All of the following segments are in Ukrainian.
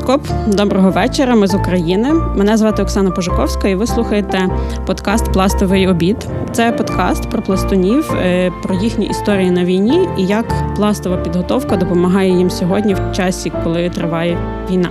Калейдоскоп. Доброго вечора. Ми з України. Мене звати Оксана Пожуковська, і ви слухаєте подкаст Пластовий обід. Це подкаст про пластунів, е, про їхні історії на війні і як пластова підготовка допомагає їм сьогодні в часі, коли триває війна.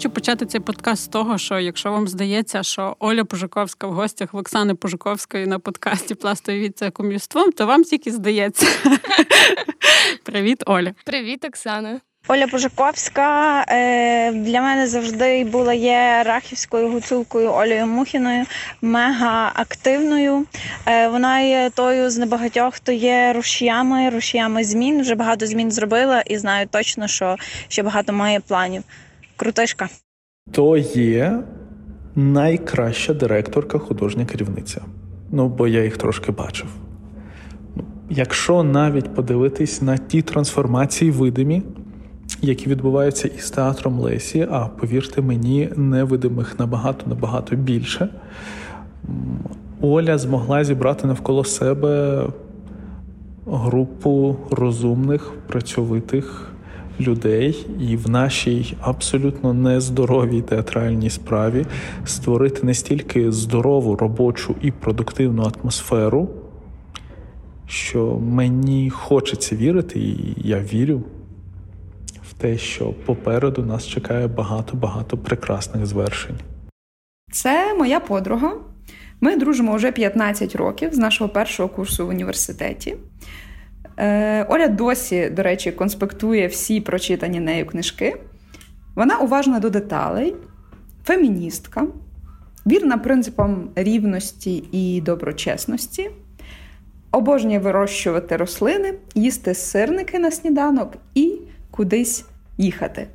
Хочу почати цей подкаст з того, що якщо вам здається, що Оля Пожуковська в гостях в Оксани Пожуковської на подкасті Пластові від це ком'юством, то вам тільки здається. Привіт, Оля. Привіт, Оксана. Оля Пожаковська е, для мене завжди була є рахівською гуцулкою Олею Мухіною, мега активною. Е, вона є тою з небагатьох, хто є рушіями, рушіями змін. Вже багато змін зробила і знаю точно, що ще багато має планів. Крутишка. То є найкраща директорка, художня керівниця. Ну, бо я їх трошки бачив. Ну, якщо навіть подивитись на ті трансформації видимі, які відбуваються із театром Лесі, а повірте мені, невидимих набагато набагато більше, Оля змогла зібрати навколо себе групу розумних, працьовитих людей і в нашій абсолютно нездоровій театральній справі створити настільки здорову робочу і продуктивну атмосферу, що мені хочеться вірити, і я вірю в те, що попереду нас чекає багато-багато прекрасних звершень. Це моя подруга. Ми дружимо вже 15 років з нашого першого курсу в університеті. Е, Оля досі, до речі, конспектує всі прочитані нею книжки. Вона уважна до деталей, феміністка, вірна принципам рівності і доброчесності, обожнює вирощувати рослини, їсти сирники на сніданок і кудись їхати.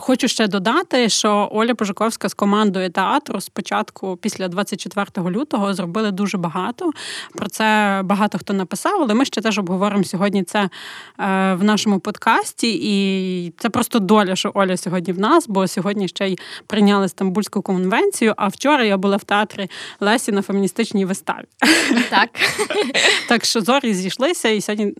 Хочу ще додати, що Оля Пожиковська з командою театру спочатку, після 24 лютого, зробили дуже багато. Про це багато хто написав, але ми ще теж обговоримо сьогодні це е, в нашому подкасті. І це просто доля, що Оля сьогодні в нас, бо сьогодні ще й прийняли Стамбульську конвенцію. А вчора я була в театрі Лесі на феміністичній виставі. Так. Так що зорі зійшлися, і сьогодні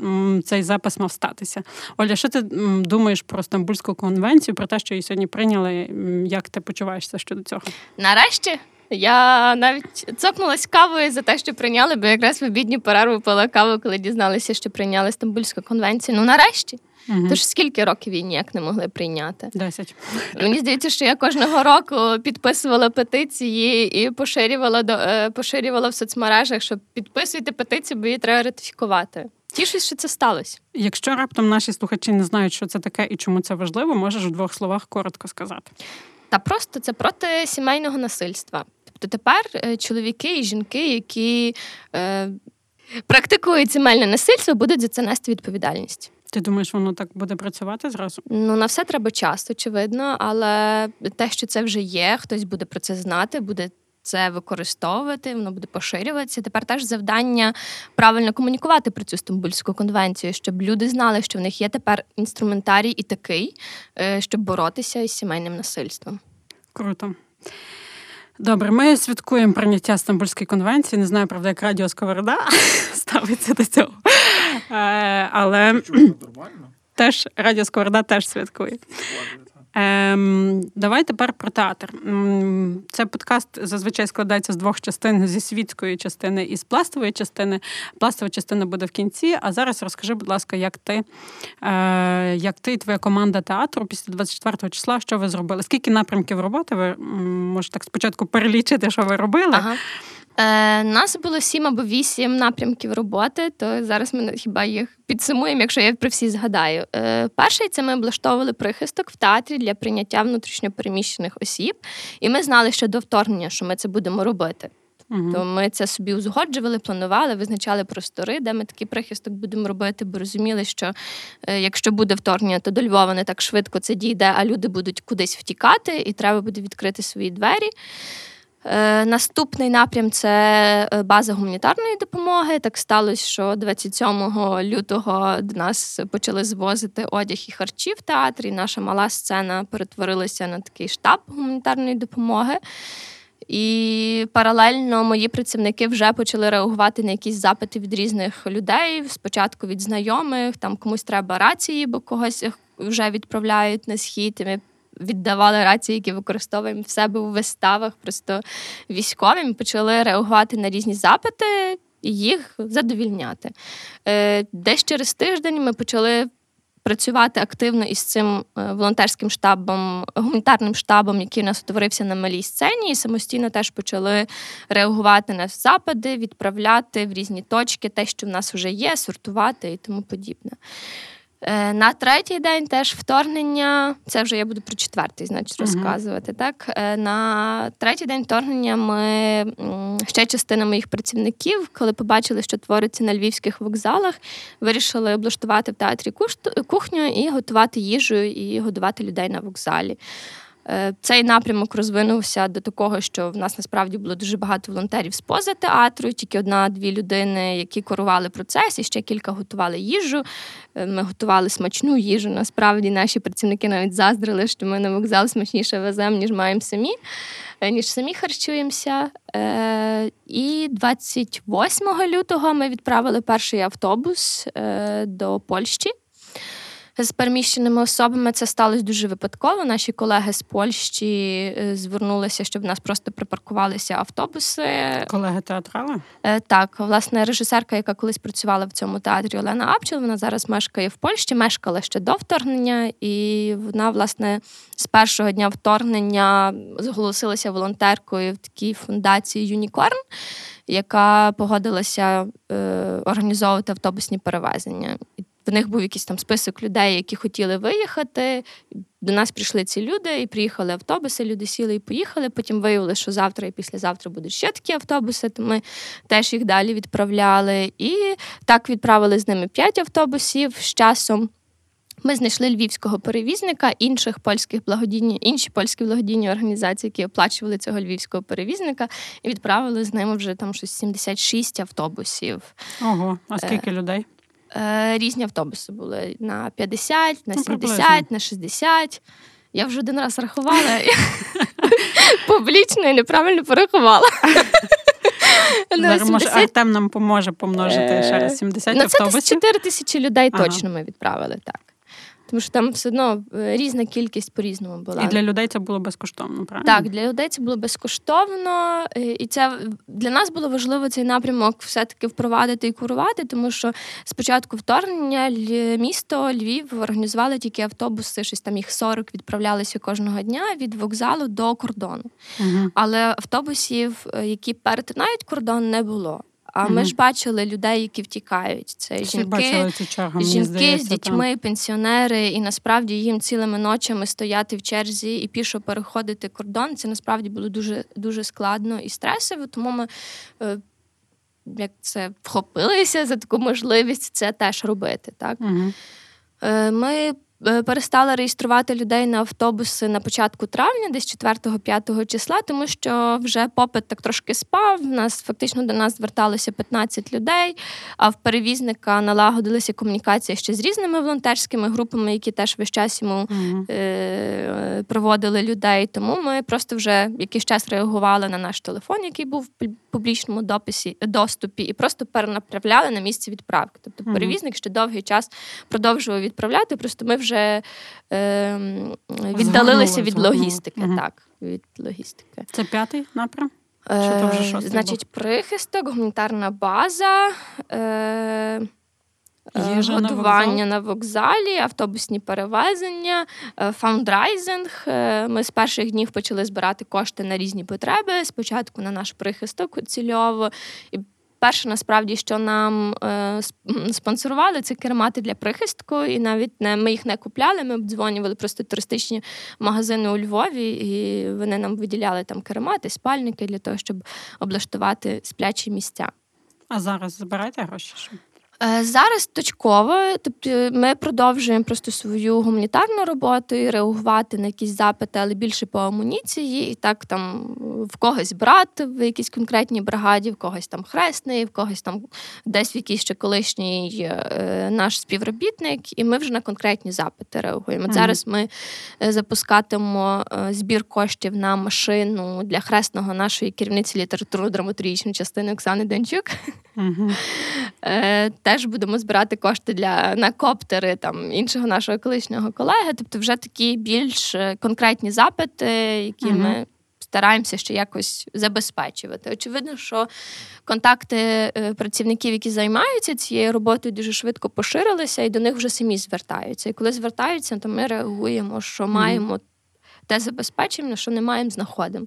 цей запис мав статися. Оля, що ти думаєш про Стамбульську конвенцію? Про те, що її сьогодні прийняли. Як ти почуваєшся щодо цього? Нарешті я навіть цокнулась кавою за те, що прийняли, бо якраз в обідню перерву пила каву, коли дізналися, що прийняли Стамбульську конвенцію. Ну нарешті. Угу. Тож скільки років її ніяк не могли прийняти? Десять. Мені здається, що я кожного року підписувала петиції і поширювала до е, поширювала в соцмережах, що підписуйте петицію, бо її треба ратифікувати. Тішусь, що це сталося. Якщо раптом наші слухачі не знають, що це таке і чому це важливо, можеш у двох словах коротко сказати. Та просто це проти сімейного насильства. Тобто тепер е, чоловіки і жінки, які е, практикують сімейне насильство, будуть за це нести відповідальність. Ти думаєш, воно так буде працювати зразу? Ну на все треба час, очевидно, але те, що це вже є, хтось буде про це знати, буде це використовувати, воно буде поширюватися. Тепер теж завдання правильно комунікувати про цю Стамбульську конвенцію, щоб люди знали, що в них є тепер інструментарій і такий, е, щоб боротися із сімейним насильством. Круто. Добре, ми святкуємо прийняття Стамбульської конвенції. Не знаю, правда, як Радіо Сковорода ставиться до цього. Е, але теж Радіо Сковорода теж святкує. Ем, Давай тепер про театр. Це подкаст зазвичай складається з двох частин: зі світської частини і з пластової частини. Пластова частина буде в кінці. А зараз розкажи, будь ласка, як ти е, як ти і твоя команда театру після 24 числа, що ви зробили? Скільки напрямків роботи? Ви можете так спочатку перелічити, що ви робили? Ага. Е, Нас було сім або вісім напрямків роботи, то зараз ми хіба їх підсумуємо, якщо я про всі згадаю. Е, Перший це ми облаштовували прихисток в театрі для прийняття внутрішньопереміщених осіб, і ми знали ще до вторгнення, що ми це будемо робити. uh То ми це собі узгоджували, планували, визначали простори, де ми такий прихисток будемо робити, бо розуміли, що е, якщо буде вторгнення, то до Львова не так швидко це дійде, а люди будуть кудись втікати, і треба буде відкрити свої двері. Е, наступний напрям це е, база гуманітарної допомоги. Так сталося, що 27 лютого до нас почали звозити одяг і харчі в театрі. Наша мала сцена перетворилася на такий штаб гуманітарної допомоги. І паралельно мої працівники вже почали реагувати на якісь запити від різних людей. Спочатку від знайомих, там комусь треба рації, бо когось вже відправляють на схід. І ми віддавали рації, які використовуємо в себе у виставах, просто військові. Почали реагувати на різні запити і їх задовільняти. Е, десь через тиждень ми почали. Працювати активно із цим е, волонтерським штабом, гуманітарним штабом, який у нас утворився на малій сцені, і самостійно теж почали реагувати на запади, відправляти в різні точки те, що в нас вже є, сортувати і тому подібне. Е, на третій день теж вторгнення. Це вже я буду про четвертий, значить, розказувати. Uh-huh. Так е, на третій день вторгнення ми ще частина моїх працівників, коли побачили, що твориться на львівських вокзалах, вирішили облаштувати в театрі кухню і готувати їжу і годувати людей на вокзалі. Е, цей напрямок розвинувся до такого, що в нас насправді було дуже багато волонтерів з поза театру, тільки одна-дві людини, які керували процес, і ще кілька готували їжу. Е, ми готували смачну їжу. Насправді наші працівники навіть заздрили, що ми на вокзал смачніше веземо, ніж маємо самі, е, ніж самі харчуємося. І 28 лютого ми відправили перший автобус до Польщі з переміщеними особами це сталося дуже випадково. Наші колеги з Польщі е, звернулися, щоб в нас просто припаркувалися автобуси. Колеги театрали? Е, так, власне, режисерка, яка колись працювала в цьому театрі Олена Апчел, вона зараз мешкає в Польщі, мешкала ще до вторгнення, і вона, власне, з першого дня вторгнення зголосилася волонтеркою в такій фундації Юнікорн. Яка погодилася е, організовувати автобусні перевезення, в них був якийсь там список людей, які хотіли виїхати. До нас прийшли ці люди, і приїхали автобуси. Люди сіли і поїхали. Потім виявили, що завтра і післязавтра будуть ще такі автобуси. То ми теж їх далі відправляли. І так відправили з ними п'ять автобусів з часом. Ми знайшли львівського перевізника, інших польських благодійні, інші польські благодійні організації, які оплачували цього львівського перевізника, і відправили з ними вже там щось 76 автобусів. Ого, а скільки е, людей? Е, різні автобуси були на 50, на 70, ну, на 60. Я вже один раз рахувала публічно і неправильно порахувала. Може, Артем нам поможе помножити ще раз 70 ну, автобусів. Це 4 тисячі людей точно ми відправили, так. Тому що там все одно е, різна кількість по-різному була. І для людей це було безкоштовно, правильно? Так, для людей це було безкоштовно, е, і це для нас було важливо цей напрямок все-таки впровадити і курувати, тому що спочатку вторгнення місто Львів організували тільки автобуси, щось там їх 40 відправлялися кожного дня від вокзалу до кордону. Угу. Але автобусів, е, які перетинають кордон, не було. А ми ж бачили людей, які втікають. Це Всі жінки, чергу, жінки здається, з дітьми, там. пенсіонери, і насправді їм цілими ночами стояти в черзі і пішо переходити кордон. Це насправді було дуже дуже складно і стресово. Тому ми е, як це вхопилися за таку можливість це теж робити. Так? mm Ми Е, перестали реєструвати людей на автобуси на початку травня, десь 4-5 числа, тому що вже попит так трошки спав. У нас фактично до нас зверталося 15 людей. А в перевізника налагодилися комунікації ще з різними волонтерськими групами, які теж весь час йому mm-hmm. е- проводили людей. Тому ми просто вже якийсь час реагували на наш телефон, який був в публічному дописі доступі, і просто перенаправляли на місце відправки. Тобто, mm-hmm. перевізник ще довгий час продовжував відправляти. Просто ми вже вже е, віддалилися від логістики. Угу. Так, від логістики. Це п'ятий напрям? Е, Значить, прихисток, гуманітарна база. Е, Їжа Годування на, вокзал. на вокзалі, автобусні перевезення, е, фаундрайзинг. Е, ми з перших днів почали збирати кошти на різні потреби. Спочатку на наш прихисток цільово, і Перше, насправді, що нам е, спонсорували, це кермати для прихистку, і навіть не ми їх не купляли. Ми обдзвонювали просто туристичні магазини у Львові, і вони нам виділяли там кермати, спальники для того, щоб облаштувати сплячі місця. А зараз збираєте гроші? Е, зараз точково, тобто ми продовжуємо просто свою гуманітарну роботу і реагувати на якісь запити, але більше по амуніції. І так там в когось брат в якійсь конкретній бригаді, в когось там хресний, в когось там десь в якийсь ще колишній е, наш співробітник, і ми вже на конкретні запити реагуємо. mm Зараз ми е, запускатимемо збір коштів на машину для хресного нашої керівниці літературно-драматургічної частини Оксани Денчук. mm теж будемо збирати кошти для на коптери там іншого нашого колишнього колеги. Тобто, вже такі більш е, конкретні запити, які mm ми. Стараємося ще якось забезпечувати. Очевидно, що контакти е, працівників, які займаються цією роботою, дуже швидко поширилися, і до них вже самі звертаються. І коли звертаються, то ми реагуємо, що маємо те забезпечення, що не маємо, знаходимо.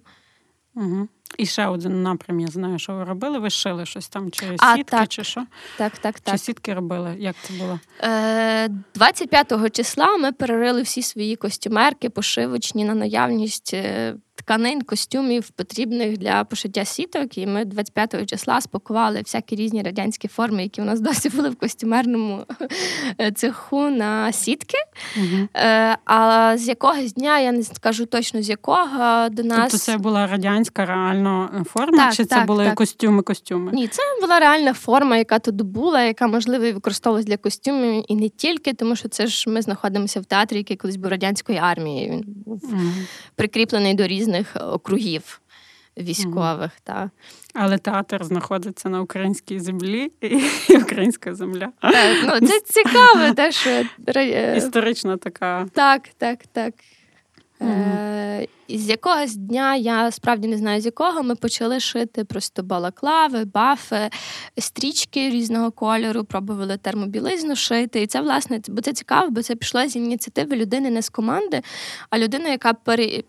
Угу. І ще один напрям, я знаю, що ви робили. Ви шили щось там, чи а, сітки, так. чи що? Так, так, так. Чи сітки робили? Як це було? Е, 25 числа ми перерили всі свої костюмерки, пошивочні на наявність е, тканин, костюмів, потрібних для пошиття сіток. І ми 25 числа спакували всякі різні радянські форми, які у нас досі були в костюмерному е, цеху на сітки. Угу. А з якогось дня, я не скажу точно з якого до нас. Тобто це була радянська реально е, форма, так, чи це так, були костюми-костюми? Ні, це була реальна форма, яка тут була, яка можливо використовувалась для костюмів і не тільки, тому що це ж ми знаходимося в театрі, який колись був радянської армії. Він був угу. прикріплений до різних різних округів військових. Mm. Та. Але театр знаходиться на українській землі і українська земля. Так, ну, Це цікаво, те, що історична така. Так, так, так. Е, з якогось дня, я справді не знаю з якого, ми почали шити просто балаклави, бафи, стрічки різного кольору, пробували термобілизну шити. І це, власне, бо це цікаво, бо це пішло з ініціативи людини не з команди, а людина, яка пере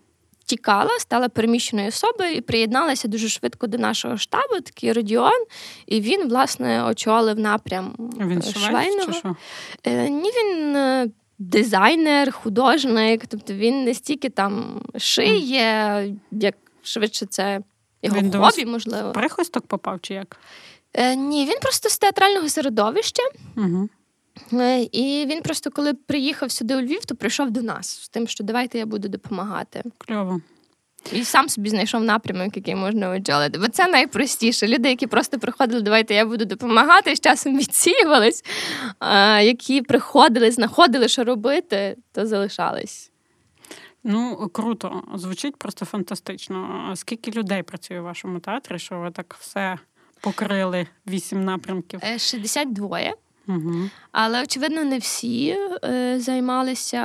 тікала, стала переміщеною особою і приєдналася дуже швидко до нашого штабу, такий Родіон, і він, власне, очолив напрям він е, швейного. Чи що? Е, ні, він. Е, дизайнер, художник, тобто він не стільки там шиє, як швидше це його він хобі, можливо. Прихисток попав чи як? Е, Ні, він просто з театрального середовища. Угу. І він просто, коли приїхав сюди у Львів, то прийшов до нас з тим, що давайте я буду допомагати. Кльово. І сам собі знайшов напрямок, який можна очолити. Бо це найпростіше. Люди, які просто приходили, давайте я буду допомагати, з часом відсіювались, а які приходили, знаходили, що робити, то залишались. Ну, круто, звучить просто фантастично. Скільки людей працює в вашому театрі, що ви так все покрили вісім напрямків? 62. Угу. Але, очевидно, не всі е, займалися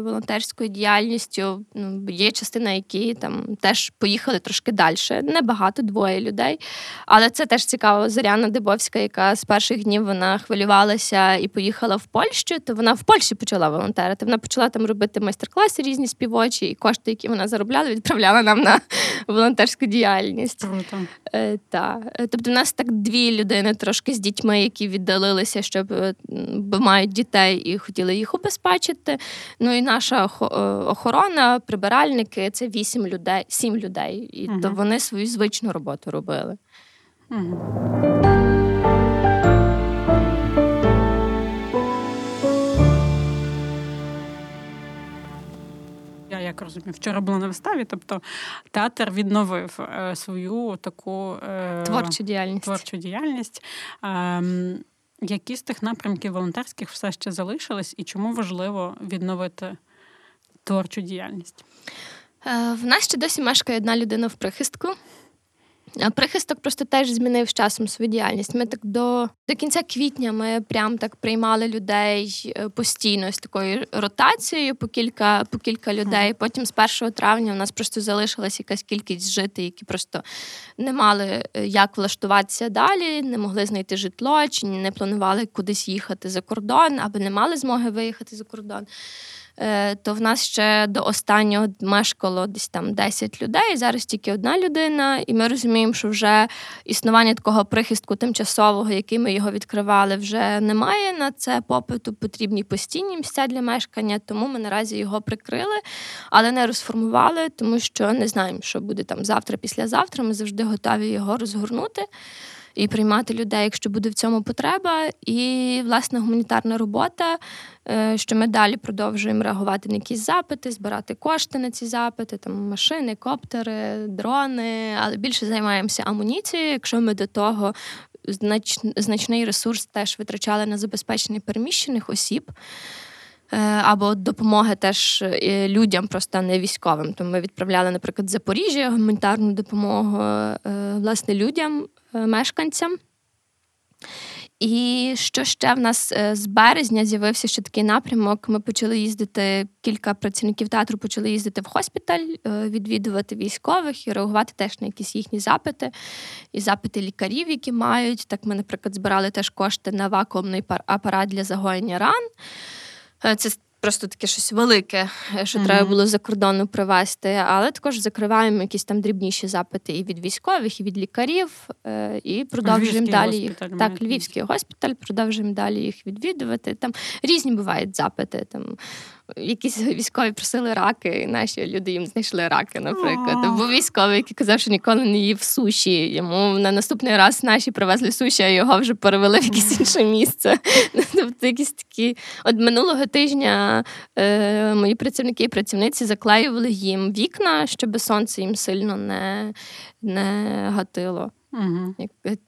волонтерською діяльністю. Ну, Є частина, які там теж поїхали трошки далі. Небагато, двоє людей. Але це теж цікаво. Зоряна Дебовська, яка з перших днів вона хвилювалася і поїхала в Польщу, то вона в Польщі почала волонтерити. Вона почала там робити майстер-класи різні співочі, і кошти, які вона заробляла, відправляла нам на волонтерську діяльність. Круто. Е, та. Тобто, в нас так дві людини трошки з дітьми, які віддалилися, щоб е, бо мають дітей і хотіли їх убезпечити. Ну і наша е, охорона, прибиральники це вісім людей, сім людей. І угу. то вони свою звичну роботу робили. Угу. Я як розумію, вчора була на виставі, тобто театр відновив е, свою таку е, творчу діяльність. Творчу діяльність. Які з тих напрямків волонтерських все ще залишились, і чому важливо відновити творчу діяльність? Е, в нас ще досі мешкає одна людина в прихистку. Прихисток просто теж змінив з часом свою діяльність. Ми так до до кінця квітня ми прям так приймали людей е, постійно з такою ротацією по кілька по кілька людей. Потім з 1 травня у нас просто залишилась якась кількість жити, які просто не мали е, як влаштуватися далі, не могли знайти житло, чи не планували кудись їхати за кордон, або не мали змоги виїхати за кордон. Е, то в нас ще до останнього мешкало десь там 10 людей. Зараз тільки одна людина, і ми розуміємо, що вже існування такого прихистку тимчасового, який ми його відкривали, вже немає на це попиту. Потрібні постійні місця для мешкання, тому ми наразі його прикрили, але не розформували, тому що не знаємо, що буде там завтра, післязавтра. Ми завжди готові його розгорнути і приймати людей, якщо буде в цьому потреба. І власне гуманітарна робота, е, що ми далі продовжуємо реагувати на якісь запити, збирати кошти на ці запити, там машини, коптери, дрони, але більше займаємося амуніцією. Якщо ми до того знач, значний ресурс теж витрачали на забезпечення переміщених осіб. Е, або допомоги теж е, людям, просто не військовим. Тому ми відправляли, наприклад, Запоріжжя гуманітарну допомогу власне людям, мешканцям. І що ще в нас з березня з'явився ще такий напрямок. Ми почали їздити, кілька працівників театру почали їздити в хоспіталь, відвідувати військових і реагувати теж на якісь їхні запити, і запити лікарів, які мають. Так ми, наприклад, збирали теж кошти на вакуумний апарат для загоєння ран. Е, це просто таке щось велике, е, що mm-hmm. треба було за кордону привезти. Але також закриваємо якісь там дрібніші запити і від військових, і від лікарів, е, і продовжуємо Львівський далі їх. Так, Львівський госпіталь, продовжуємо далі їх відвідувати. Там різні бувають запити. Там якісь військові просили раки, і наші люди їм знайшли раки, наприклад. Був військовий, який казав, що ніколи не їв суші. Йому на наступний раз наші привезли суші, а його вже перевели в якесь інше місце. Тобто якісь такі. От минулого тижня е, мої працівники і працівниці заклеювали їм вікна, щоб сонце їм сильно не не гатило. Угу.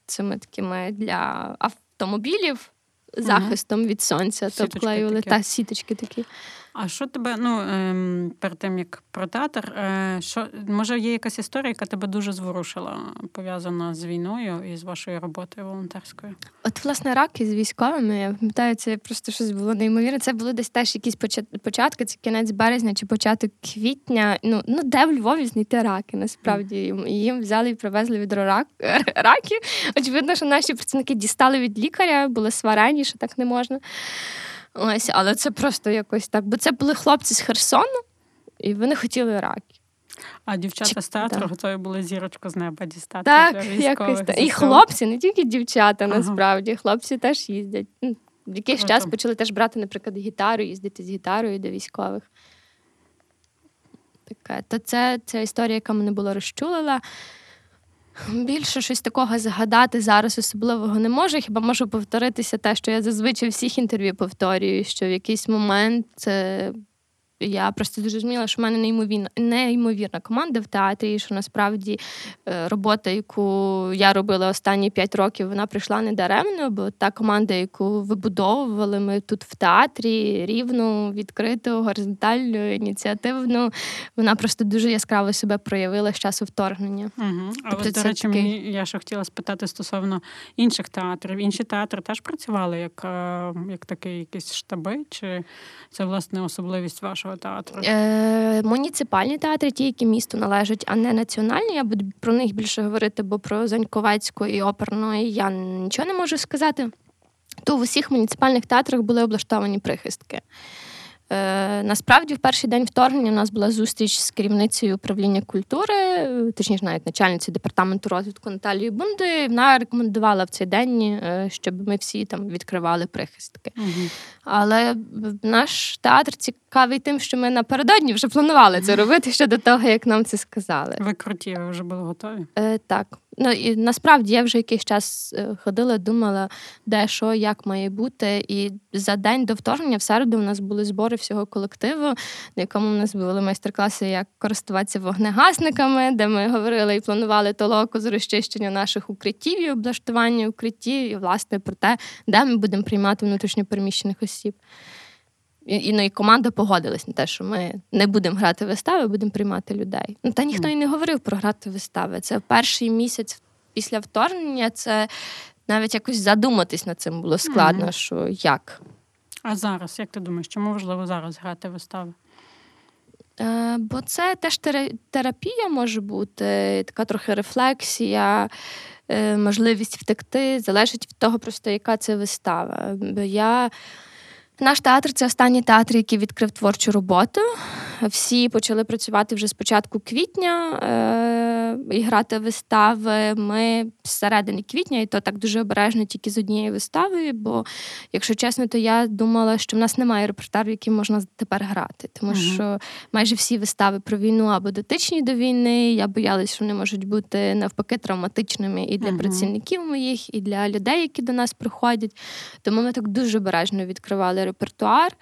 Це ми такими для автомобілів захистом від сонця, то обклеювали та сіточки такі. А що тебе, ну ем, перед тим як про театр, е, що може є якась історія, яка тебе дуже зворушила, пов'язана з війною і з вашою роботою волонтерською? От, власне, рак із військовими, я пам'ятаю, це просто щось було неймовірне. Це було десь теж якісь початки, це кінець березня чи початок квітня. Ну ну де в Львові знайти раки? Насправді їм взяли і привезли від рак, раків. Очевидно, що наші працівники дістали від лікаря, були сварені, що так не можна. Ось, але це просто якось так. Бо це були хлопці з Херсону, і вони хотіли раки. А дівчата Чи... з театру так. готові були зірочку з неба дістати. Так, для якось так. І хлопці, не тільки дівчата, ага. насправді. Хлопці теж їздять. Ну, в якийсь час почали теж брати, наприклад, гітару, їздити з гітарою до військових. Таке. То це, це історія, яка мене була розчулила. Більше щось такого згадати зараз особливого не можу. Хіба можу повторитися те, що я зазвичай всіх інтерв'ю повторюю, що в якийсь момент е, я просто зрозуміла, що в мене неймовірна неймовірна команда в театрі, і що насправді е, робота, яку я робила останні п'ять років, вона прийшла не даремно, бо та команда, яку вибудовували ми тут в театрі, рівну, відкриту, горизонтальну, ініціативну, вона просто дуже яскраво себе проявила з часу вторгнення. Угу. А тобто, ось, до речі, такий... мені я ще хотіла спитати стосовно інших театрів. Інші театри теж працювали як, е, як такий якісь штаби, чи це власне особливість вашого? Вашого театру? Е, Муніципальні театри, ті, які місту належать, а не національні. Я буду про них більше говорити, бо про Заньковецьку і оперну я нічого не можу сказати. То в усіх муніципальних театрах були облаштовані прихистки. Е, Насправді, в перший день вторгнення у нас була зустріч з керівницею управління культури, точніше, навіть начальницею департаменту розвитку Наталією Бундою. Вона рекомендувала в цей день, е, щоб ми всі там відкривали прихистки. Угу. Але наш театр цікавий тим, що ми напередодні вже планували це робити ще до того, як нам це сказали. Ви круті, ви вже були готові? Е, Так. Ну і насправді я вже якийсь час е, ходила, думала, де що, як має бути. І за день до вторгнення в середу у нас були збори всього колективу, на якому у нас були майстер-класи, як користуватися вогнегасниками, де ми говорили і планували толоку з розчищення наших укриттів і облаштування укриттів, і власне про те, де ми будемо приймати внутрішньопереміщених осіб. І, ну, і команда погодилась на те, що ми не будемо грати вистави, будемо приймати людей. Ну та ніхто і не говорив про грати вистави. Це перший місяць після вторгнення. Це навіть якось задуматись над цим було складно. Mm. що як. А зараз, як ти думаєш, чому важливо зараз грати вистави? Е, Бо це теж терапія може бути, така трохи рефлексія, е, можливість втекти, залежить від того, просто яка це вистава. Бо я наш театр це останній театр, який відкрив творчу роботу. Всі почали працювати вже з початку квітня. Е, і грати вистави ми з середини квітня, і то так дуже обережно тільки з однією виставою. Бо, якщо чесно, то я думала, що в нас немає репертуару, який можна тепер грати. Тому угу. що майже всі вистави про війну або дотичні до війни. Я боялась, що вони можуть бути навпаки травматичними і для угу. працівників моїх, і для людей, які до нас приходять. Тому ми так дуже обережно відкривали репертуар.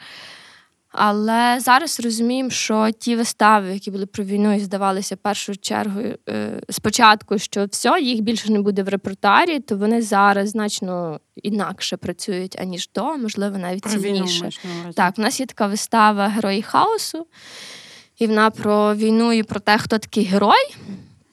Але зараз розуміємо, що ті вистави, які були про війну і здавалися першою чергою е, спочатку, що все, їх більше не буде в репертуарі, то вони зараз значно інакше працюють, аніж до, можливо, навіть про цінніше. Війну, так, у нас є така вистава Герої хаосу, і вона про війну і про те, хто такий герой.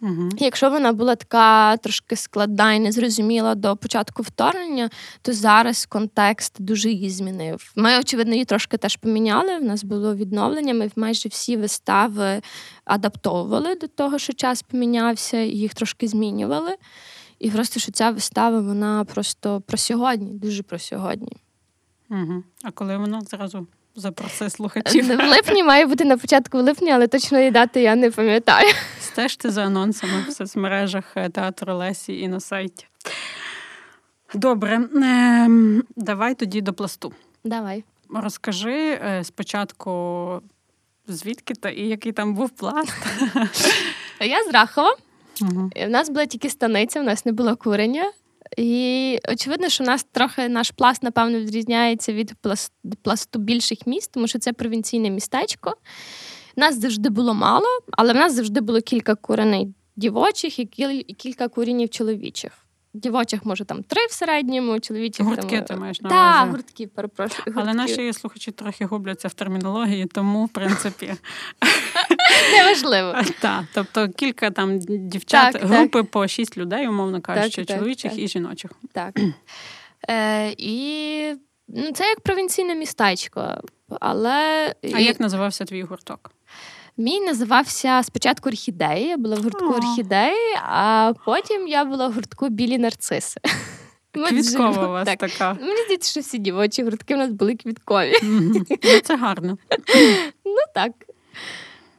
Угу. Якщо вона була така трошки складна і незрозуміла до початку вторгнення, то зараз контекст дуже її змінив. Ми, очевидно, її трошки теж поміняли. В нас було відновлення. Ми майже всі вистави адаптовували до того, що час помінявся, їх трошки змінювали. І просто що ця вистава, вона просто про сьогодні, дуже про сьогодні. Угу. А коли вона зразу запроси слухачів? В липні має бути на початку липня, але точної дати я не пам'ятаю. Стежте за анонсами в соцмережах е, театру Лесі і на сайті. Добре, ем, давай тоді до пласту. Давай. Розкажи е, спочатку, звідки то і який там був пласт. Я з Рахова. Угу. У нас була тільки станиця, у нас не було курення. І очевидно, що в нас трохи наш пласт, напевно, відрізняється від пласту більших міст, тому що це провінційне містечко. Нас завжди було мало, але в нас завжди було кілька куреней дівочих і кілька курінів чоловічих. Дівочих, може, там три в середньому, чоловічих гуртки там... ти маєш на увазі. Так, гуртки, перепрошую. Гуртки. Але наші слухачі трохи губляться в термінології, тому в принципі неважливо. Так, тобто кілька там дівчат, так, групи так. по шість людей, умовно кажучи, так, чоловічих і жіночих. Так. Е, І ну, це як провінційне містечко. Але... А як називався твій гурток? Мій називався спочатку орхідеї, я була в гуртку орхідеї, а потім я була в гуртку білі нарциси. Квіткова у вас так. така. Мені здається, що всі дівочі гуртки у нас були квіткові. Ну, Це гарно. Ну так.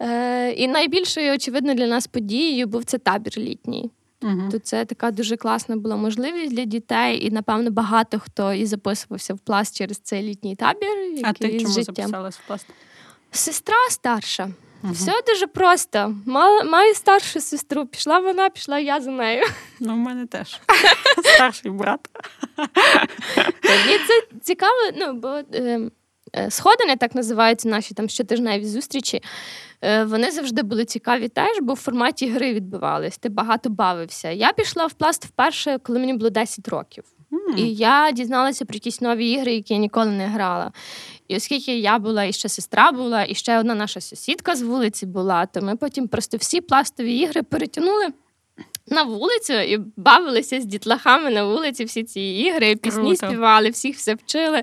Е, І найбільшою, очевидно, для нас подією був це табір літній. Угу. То це така дуже класна була можливість для дітей, і напевно багато хто і записувався в пласт через цей літній табір. Який а ти чому життям. записалась в пласт? Сестра старша. Угу. Все дуже просто. Мала, Маю старшу сестру. Пішла вона, пішла я за нею. Ну, в мене теж старший брат. Мені це цікаво, ну бо. Ем, е, Сходини, так називаються наші там щотижневі зустрічі. Е, вони завжди були цікаві теж, бо в форматі гри відбувались. Ти багато бавився. Я пішла в пласт вперше, коли мені було 10 років. Mm. І я дізналася про якісь нові ігри, які я ніколи не грала. І оскільки я була і ще сестра була, і ще одна наша сусідка з вулиці була, то ми потім просто всі пластові ігри перетягнули на вулицю і бавилися з дітлахами на вулиці всі ці ігри, пісні Круто. співали, всіх все вчили.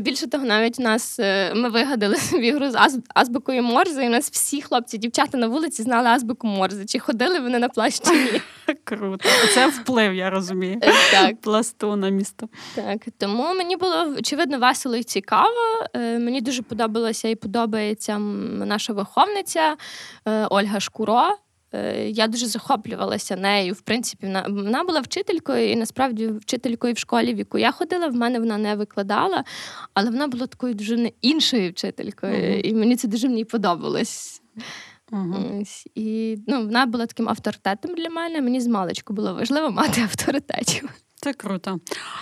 Більше того, навіть у нас е, ми вигадали собі гру з аз, азбукою Морзе, і у нас всі хлопці, дівчата на вулиці знали азбуку Морзе. Чи ходили вони на плащині? Круто. Це вплив, я розумію. Е, так. Пласту на місто. Так, тому мені було очевидно весело і цікаво. Е, мені дуже подобалася і подобається наша виховниця Ольга Шкуро. Е, я дуже захоплювалася нею. В принципі, вона, вона була вчителькою, і насправді вчителькою в школі, в яку я ходила, в мене вона не викладала, але вона була такою дуже іншою вчителькою, uh-huh. і мені це дуже мені подобалось. Uh-huh. І ну, вона була таким авторитетом для мене. Мені з маличку було важливо мати авторитетів. Це круто.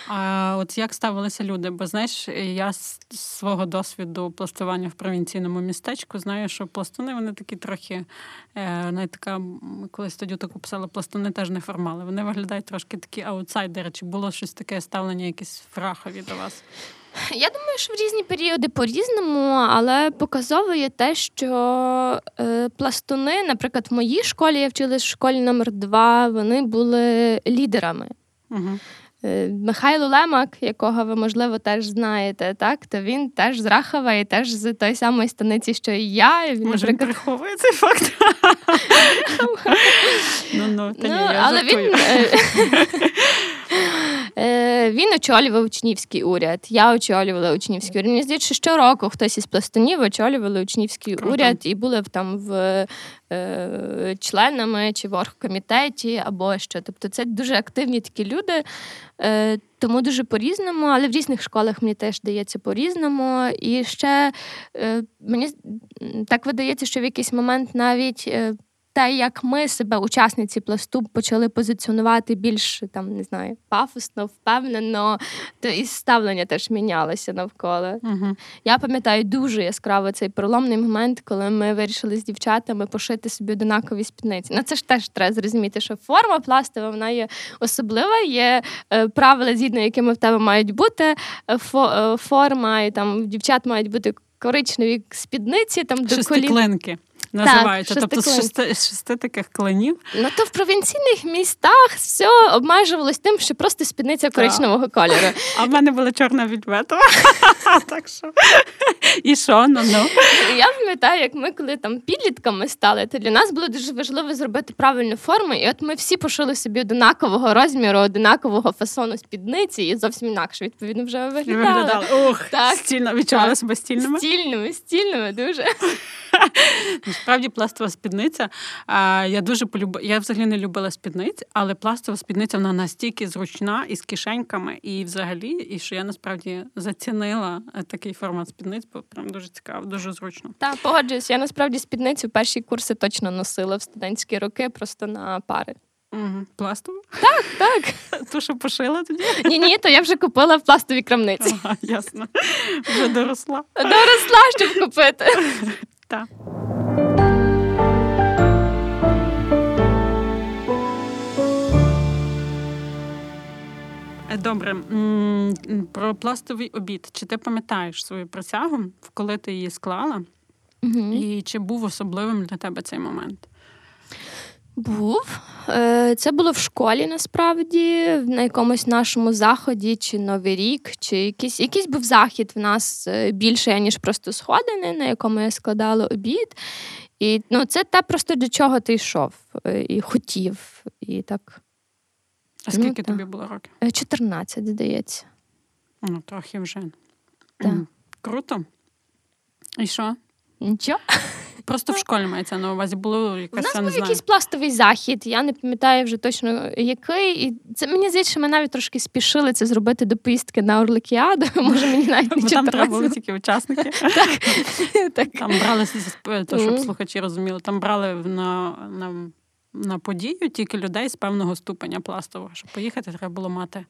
А от як ставилися люди? Бо знаєш, я з свого досвіду пластування в провінційному містечку знаю, що пластуни вони такі трохи е, навіть така, ми колись тоді таку писали, пластуни теж не формали. Вони виглядають трошки такі аутсайдери. Чи було щось таке ставлення, якісь фрахові до вас? Я думаю, що в різні періоди по-різному, але показово є те, що е, пластуни, наприклад, в моїй школі я вчилась в школі номер 2 вони були лідерами. Угу. Михайло Лемак, якого ви, можливо, теж знаєте, так, то він теж з Рахова і теж з той самої станиці, що і я. Він, Може, наприклад... приховує цей факт. ну, ну, та ні, я Але він... Е, Він очолював учнівський уряд. Я очолювала учнівський уряд. Мені здається, щороку хтось із пластунів очолювали учнівський Круто. уряд і були там в е, членами чи в оргкомітеті або що. Тобто це дуже активні такі люди. Е, тому дуже по-різному, але в різних школах мені теж дається по-різному. І ще е, мені так видається, що в якийсь момент навіть. Те, як ми себе, учасниці пласту, почали позиціонувати більш там, не знаю, пафосно, впевнено, то і ставлення теж мінялося навколо. Угу. Я пам'ятаю дуже яскраво цей переломний момент, коли ми вирішили з дівчатами пошити собі однакові спідниці. Ну це ж теж треба зрозуміти, що форма пластова вона є особлива, є е, правила, згідно якими в тебе мають бути е, е, форма, і там дівчат мають бути коричневі спідниці там до колін. Шестиклинки називаються. тобто з шести, шести таких клинів. Ну то в провінційних містах все обмежувалось тим, що просто спідниця коричневого кольору. А в мене була чорна вільветова. так що. І що? Ну, ну. Я пам'ятаю, як ми коли там підлітками стали, то для нас було дуже важливо зробити правильну форму. І от ми всі пошили собі однакового розміру, однакового фасону спідниці, і зовсім інакше відповідно вже виглядали. Ух, Так. стільно відчували себе стільними. Стільними, стільними дуже. Насправді пластова спідниця. Я дуже полюбила. Я взагалі не любила спідниць, але пластова спідниця вона настільки зручна і з кишеньками, і взагалі, і що я насправді зацінила е, такий формат спідниць, прям дуже цікаво, дуже зручно. Та погоджуюсь, я насправді спідницю перші курси точно носила в студентські роки, просто на пари. Угу. Пластову? Так. Ту, що пошила тоді? Ні, ні, то я вже купила в пластовій крамниці. Ага, ясно. Вже доросла. Доросла, щоб купити. Так. Добре, про пластовий обід. Чи ти пам'ятаєш свою присягу, коли ти її склала? І чи був особливим для тебе цей момент? Був. Е, Це було в школі насправді, на якомусь нашому заході, чи Новий рік, чи якийсь, якийсь був захід в нас е, більше, ніж просто сходини, на якому я складала обід. І ну, це те просто до чого ти йшов е, і хотів. І так. А Ну, скільки так. тобі було років? Е, 14, здається. Ну, трохи вже. Так. Круто. І що? Нічого. Просто в школі мається на увазі було У якась, нас я не був знаю. якийсь пластовий захід, я не пам'ятаю вже точно який. І це мені здається, що ми навіть трошки спішили це зробити до поїздки на Орликіаду. Може, мені навіть не Бо там треба були тільки учасники. Так. Там брали, щоб слухачі розуміли, там брали на, на, на подію тільки людей з певного ступеня пластового. Щоб поїхати, треба було мати.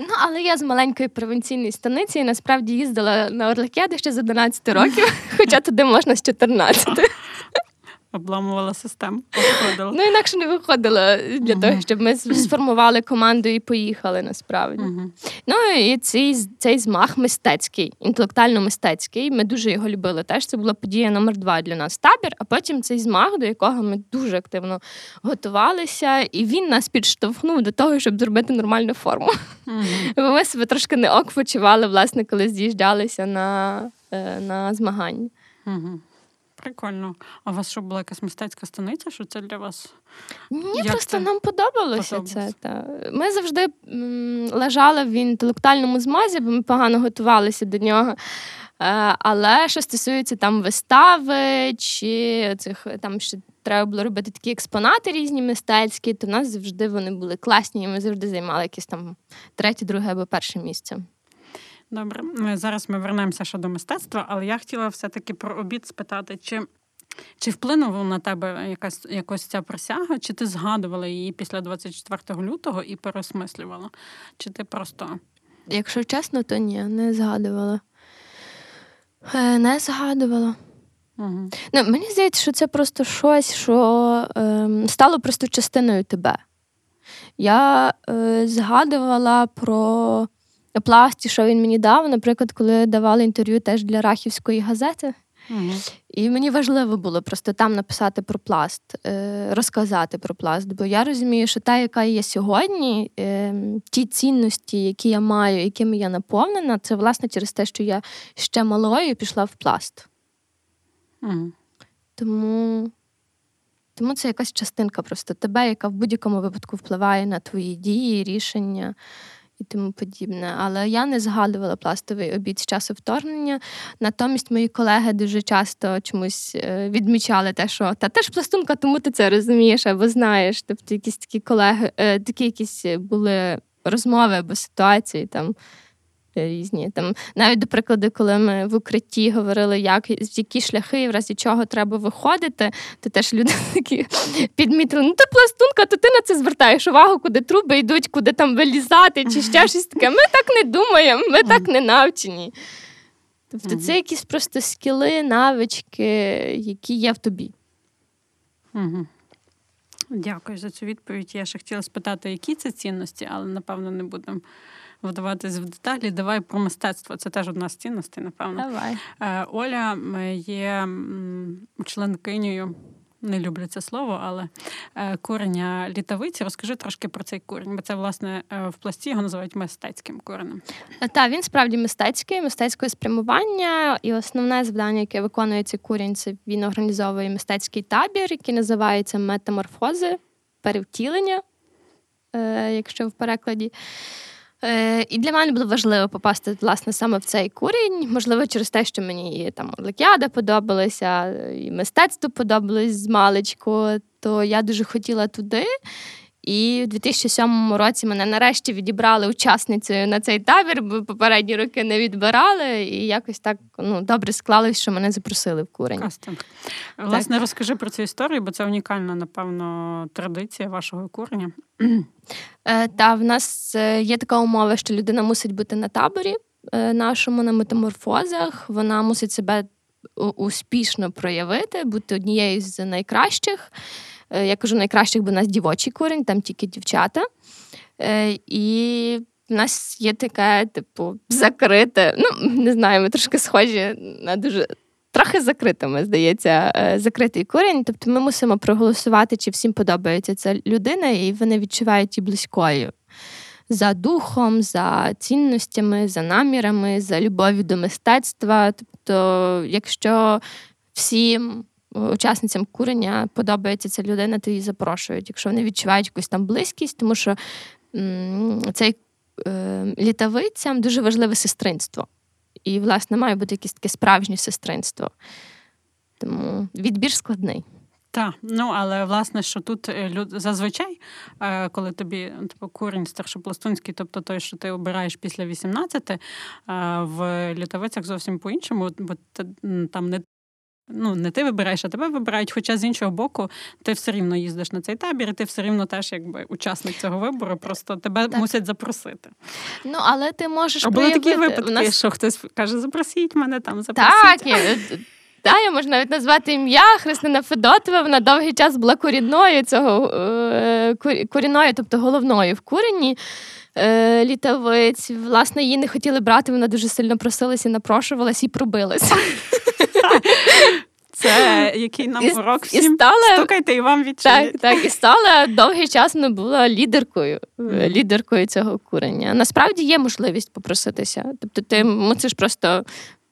Ну, але я з маленької провінційної станиці насправді їздила на Орликіаду ще з 11 років, хоча туди можна з 14. Обламувала систему. Обходила. Ну, інакше не виходило для того, щоб ми сформували команду і поїхали насправді. Ну і цей, цей змах мистецький, інтелектуально-мистецький. Ми дуже його любили. Теж це була подія номер два для нас табір. А потім цей змах, до якого ми дуже активно готувалися, і він нас підштовхнув до того, щоб зробити нормальну форму. Бо ми себе трошки не ок почували, власне, коли з'їжджалися на, е, на змагання. Прикольно. А у вас що була якась мистецька станиця? Що це для вас? Ні, Як просто це? нам подобалося Подобалося. це. Та. Ми завжди м, лежали в інтелектуальному змазі, бо ми погано готувалися до нього. Е, Але що стосується там вистави, чи цих там ще треба було робити такі експонати різні мистецькі, то в нас завжди вони були класні, і ми завжди займали якесь там третє, друге або перше місце. Добре, Ми- зараз ми вернемося ще до мистецтва, але я хотіла все-таки про обід спитати, чи, чи вплинула на тебе якась якось ця присяга, чи ти згадувала її після 24 лютого і переосмислювала? Чи ти просто Якщо чесно, то ні, не згадувала. Е, Не згадувала. угу. Ну, мені здається, що це просто щось, що ем, стало просто частиною тебе. Я е, згадувала про пласті, що він мені дав, наприклад, коли давали інтерв'ю теж для Рахівської газети. Угу. І мені важливо було просто там написати про пласт, е, розказати про пласт. Бо я розумію, що та, яка є сьогодні, е, ті цінності, які я маю, якими я наповнена, це власне через те, що я ще малою пішла в пласт. Угу. Тому, тому це якась частинка просто тебе, яка в будь-якому випадку впливає на твої дії, рішення і тому подібне. Але я не згадувала пластовий обід з часу вторгнення. Натомість мої колеги дуже часто чомусь е, відмічали те, що та теж пластунка, тому ти це розумієш або знаєш. Тобто, якісь такі колеги, е, такі якісь були розмови або ситуації там різні. Там навіть до прикладу, коли ми в укритті говорили, як які шляхи і в разі чого треба виходити, то теж люди такі підмітили, ну ти пластунка, то ти на це звертаєш увагу, куди труби йдуть, куди там вилізати, чи ще щось таке. Ми так не думаємо, ми так не навчені. Тобто це якісь просто скіли, навички, які є в тобі. Угу. Дякую за цю відповідь. Я ще хотіла спитати, які це цінності, але напевно не будемо вдаватись в деталі. Давай про мистецтво. Це теж одна з цінностей, напевно. Давай. Е, Оля є членкинею. Не люблю це слово, але е, курення літавиці. Розкажи трошки про цей курень, бо це, власне, е, в пласті його називають мистецьким коренем. Так, він справді мистецький, мистецького спрямування. І основне завдання, яке виконує цей курінь, це він організовує мистецький табір, який називається метаморфози, перевтілення, якщо в перекладі. Е, І для мене було важливо попасти власне саме в цей курінь. Можливо, через те, що мені там Олекіада подобалася, і мистецтво подобалось з маличку, то я дуже хотіла туди. І в 2007 році мене нарешті відібрали учасницею на цей табір, бо попередні роки не відбирали, і якось так ну, добре склалось, що мене запросили в курень. Кастинг. Власне, розкажи про цю історію, бо це унікальна, напевно, традиція вашого курення. Е, та в нас е, є така умова, що людина мусить бути на таборі е, нашому на метаморфозах. Вона мусить себе успішно проявити, бути однією з найкращих. Я кажу найкращих, бо у нас дівочий корінь, там тільки дівчата. І в нас є таке, типу, закрите. Ну, не знаю, ми трошки схожі на дуже трохи закритими, здається, е, закритий корінь. Тобто ми мусимо проголосувати, чи всім подобається ця людина, і вони відчувають її близькою. За духом, за цінностями, за намірами, за любов'ю до мистецтва. Тобто, якщо всім учасницям курення подобається ця людина, то її запрошують. Якщо вони відчувають якусь там близькість, тому що цей е, літавицям дуже важливе сестринство. І, власне, має бути якесь таке справжнє сестринство. Тому відбір складний. Так, ну але власне, що тут е, люд зазвичай, е, коли тобі типу, курінь старшопластунський, тобто той, що ти обираєш після 18, е, в літовицях зовсім по-іншому, бо там не Ну, не ти вибираєш, а тебе вибирають. Хоча з іншого боку, ти все рівно їздиш на цей табір, і ти все рівно теж якби учасник цього вибору, просто тебе так. мусять запросити. Ну, але ти можеш а були такі випадки, нас... що хтось каже, запросіть мене там, запросіть. Так, та, я можу навіть назвати ім'я Христина Федотова. Вона довгий час була корінною цього е, корінною, тобто головною в курені. Е, літавець, власне, її не хотіли брати, вона дуже сильно просилася, напрошувалась і пробилася. Це який нам урок всім і стала, стукайте і вам відчинять. Так, так, і стала довгий час не була лідеркою лідеркою цього курення. Насправді є можливість попроситися. Тобто ти мусиш просто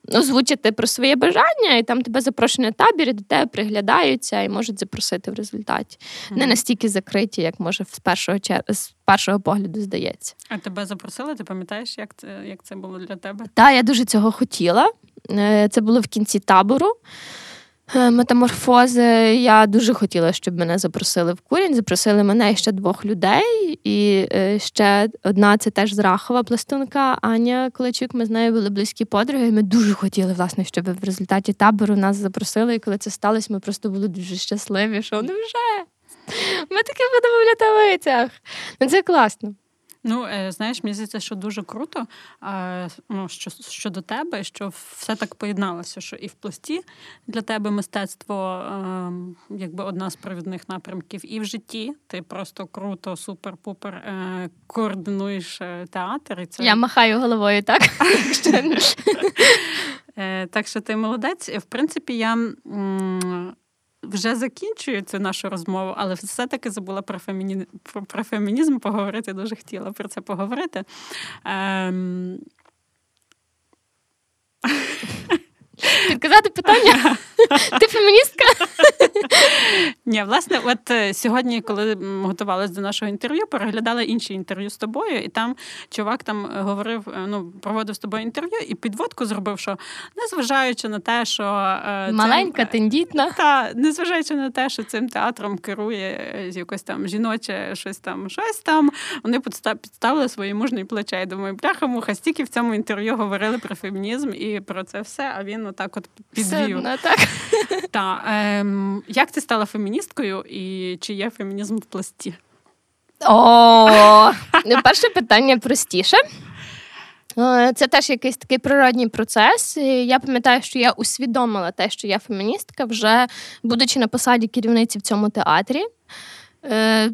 озвучити про своє бажання, і там тебе запрошені на табір, і до тебе приглядаються і можуть запросити в результаті. Mm-hmm. Не настільки закриті, як може з першого з першого погляду здається. А тебе запросили? Ти пам'ятаєш, як це як це було для тебе? Так, я дуже цього хотіла. Е, це було в кінці табору. Е, метаморфози. Я дуже хотіла, щоб мене запросили в курінь. Запросили мене ще двох людей. І е, ще одна це теж з Рахова пластунка Аня Колечук. Ми з нею були близькі подруги. Ми дуже хотіли, власне, щоб в результаті табору нас запросили. І коли це сталося, ми просто були дуже щасливі. Що вже ми таки будемо в лятовицях. Ну Це класно. Ну, е, знаєш, мені здається, що дуже круто, ну, що щодо тебе, що все так поєдналося, що і в пласті для тебе мистецтво ем, якби одна з провідних напрямків, і в житті ти просто круто, супер-пупер е, координуєш е, театр. І це... Я махаю головою, так? Так що ти молодець. В принципі, я вже закінчую цю нашу розмову, але все-таки забула про фемінізм, про, про фемінізм поговорити. Дуже хотіла про це поговорити. Ем... Підказати питання? Ти феміністка? Ні, власне, от е, сьогодні, коли готувалися до нашого інтерв'ю, переглядала інші інтерв'ю з тобою, і там чувак там е, говорив, е, ну проводив з тобою інтерв'ю і підводку зробив, що незважаючи на те, що маленька, цим, тендітна, та незважаючи на те, що цим театром керує якось там жіноче, щось там, щось там, вони підставили свої мужні плече. Я думаю, бляха муха, стільки в цьому інтерв'ю говорили про фемінізм і про це все. А він отак, от підвів. Все так. Та, ем, Як ти стала феміністкою і чи є фемінізм в пласті? О, ну, перше питання простіше. Е, це теж якийсь такий природній процес. Я пам'ятаю, що я усвідомила те, що я феміністка, вже будучи на посаді керівниці в цьому театрі. Е,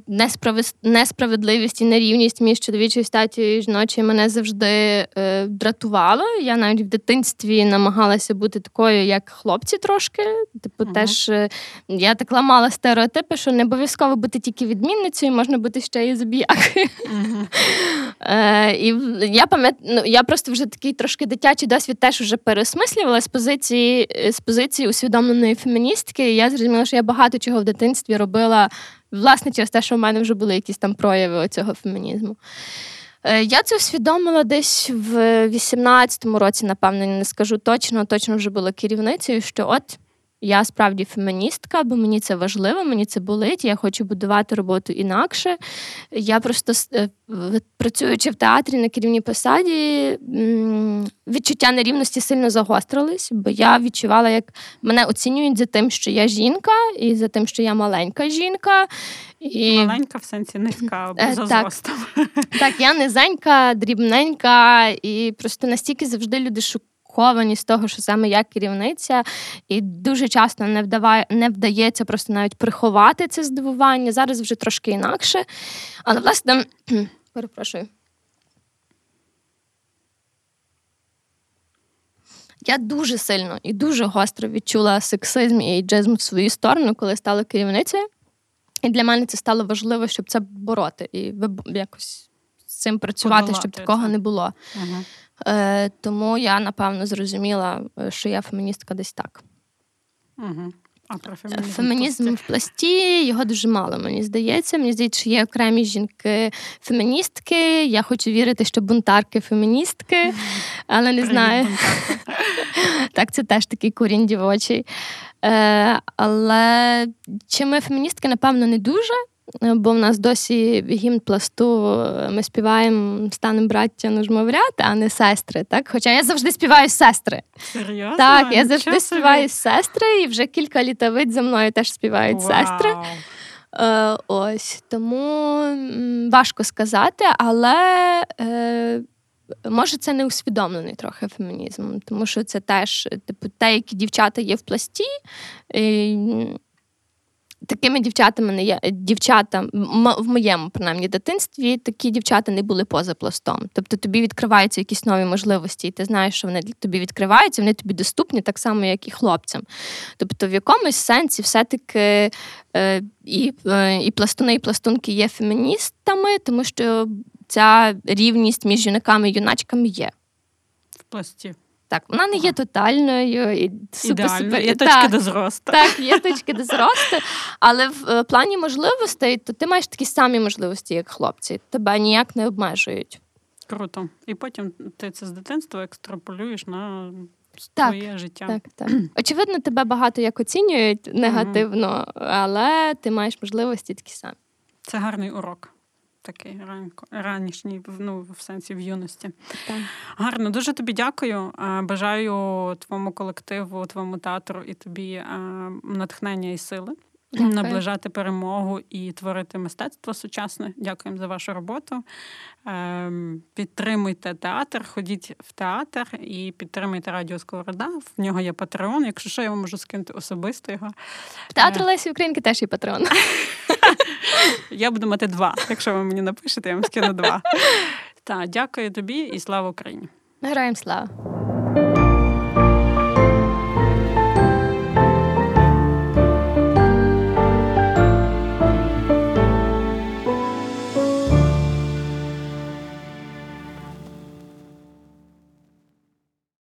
несправедливість і нерівність між чоловічою статтю і жіночою мене завжди е, дратувало. Я навіть в дитинстві намагалася бути такою, як хлопці трошки. Типу, uh теж е, я так ламала стереотипи, що не обов'язково бути тільки відмінницею, можна бути ще і забіякою. uh І я пам'ятаю, ну, я просто вже такий трошки дитячий досвід теж вже переосмислювала з позиції з позиції усвідомленої феміністки. Я зрозуміла, що я багато чого в дитинстві робила. Власне, через те, що в мене вже були якісь там прояви цього фемінізму. Е, я це усвідомила десь в 18-му році, напевно, не скажу точно, точно вже була керівницею, що от я справді феміністка, бо мені це важливо, мені це болить. Я хочу будувати роботу інакше. Я просто е, працюючи в театрі на керівній посаді, відчуття нерівності сильно загострились, бо я відчувала, як мене оцінюють за тим, що я жінка, і за тим, що я маленька жінка. І... Маленька в сенсі низька або е, зростом. Так, я низенька, дрібненька, і просто настільки завжди люди шукають шоковані з того, що саме я керівниця, і дуже часто не вдаває, не вдається просто навіть приховати це здивування. Зараз вже трошки інакше. Але, власне, перепрошую. Я дуже сильно і дуже гостро відчула сексизм і ейджизм в свою сторону, коли стала керівницею. І для мене це стало важливо, щоб це бороти і якось з цим працювати, Подолати щоб такого це. не було. Ага. Е, Тому я напевно зрозуміла, е, що я феміністка десь так. Угу. А про фемінізм, фемінізм в пласті його дуже мало, мені здається. Мені здається, що є окремі жінки-феміністки. Я хочу вірити, що бунтарки-феміністки, але не знаю. Так, це теж такий корінь дівочий. Е, Але чи ми феміністки, напевно, не дуже. Е, бо в нас досі гімн пласту е, ми співаємо станем браття нужмовряти, а не сестри. Так? Хоча я завжди співаю сестри. Серйозно? Так, я завжди Чого співаю сестри, і вже кілька літовиць за мною теж співають Вау. сестри. Е, Ось тому важко сказати, але е, може це не усвідомлений трохи фемінізм, тому що це теж типу те, які дівчата є в пласті. І, Такими дівчатами не є дівчата в моєму принаймні дитинстві такі дівчата не були поза пластом. Тобто тобі відкриваються якісь нові можливості, і ти знаєш, що вони тобі відкриваються, вони тобі доступні так само, як і хлопцям. Тобто, в якомусь сенсі, все-таки е, і, е, і пластуни, і пластунки є феміністами, тому що ця рівність між юнаками і юначками є в пласті. Так, вона не є тотальною і супер супер. Є точки так, до зросту. Так, є точки до зросту, але в е, плані можливостей, то ти маєш такі самі можливості, як хлопці. Тебе ніяк не обмежують. Круто. І потім ти це з дитинства екстраполюєш на своє так, життя. Так, так. Очевидно, тебе багато як оцінюють негативно, але ти маєш можливості такі самі. Це гарний урок такий ранішній, ну, в сенсі в юності. Так. Гарно, дуже тобі дякую. Бажаю твоєму колективу, твоєму театру і тобі натхнення і сили. Дякую. Наближати перемогу і творити мистецтво сучасне. Дякуємо за вашу роботу. Ем, підтримуйте театр, ходіть в театр і підтримуйте Радіо Сковорода. В нього є патреон. Якщо що, я вам можу скинути особисто його. В театру е. Лесі Українки теж є патреон. Я буду мати два. Якщо ви мені напишете, я вам скину два. Так, дякую тобі і слава Україні. Героям слава.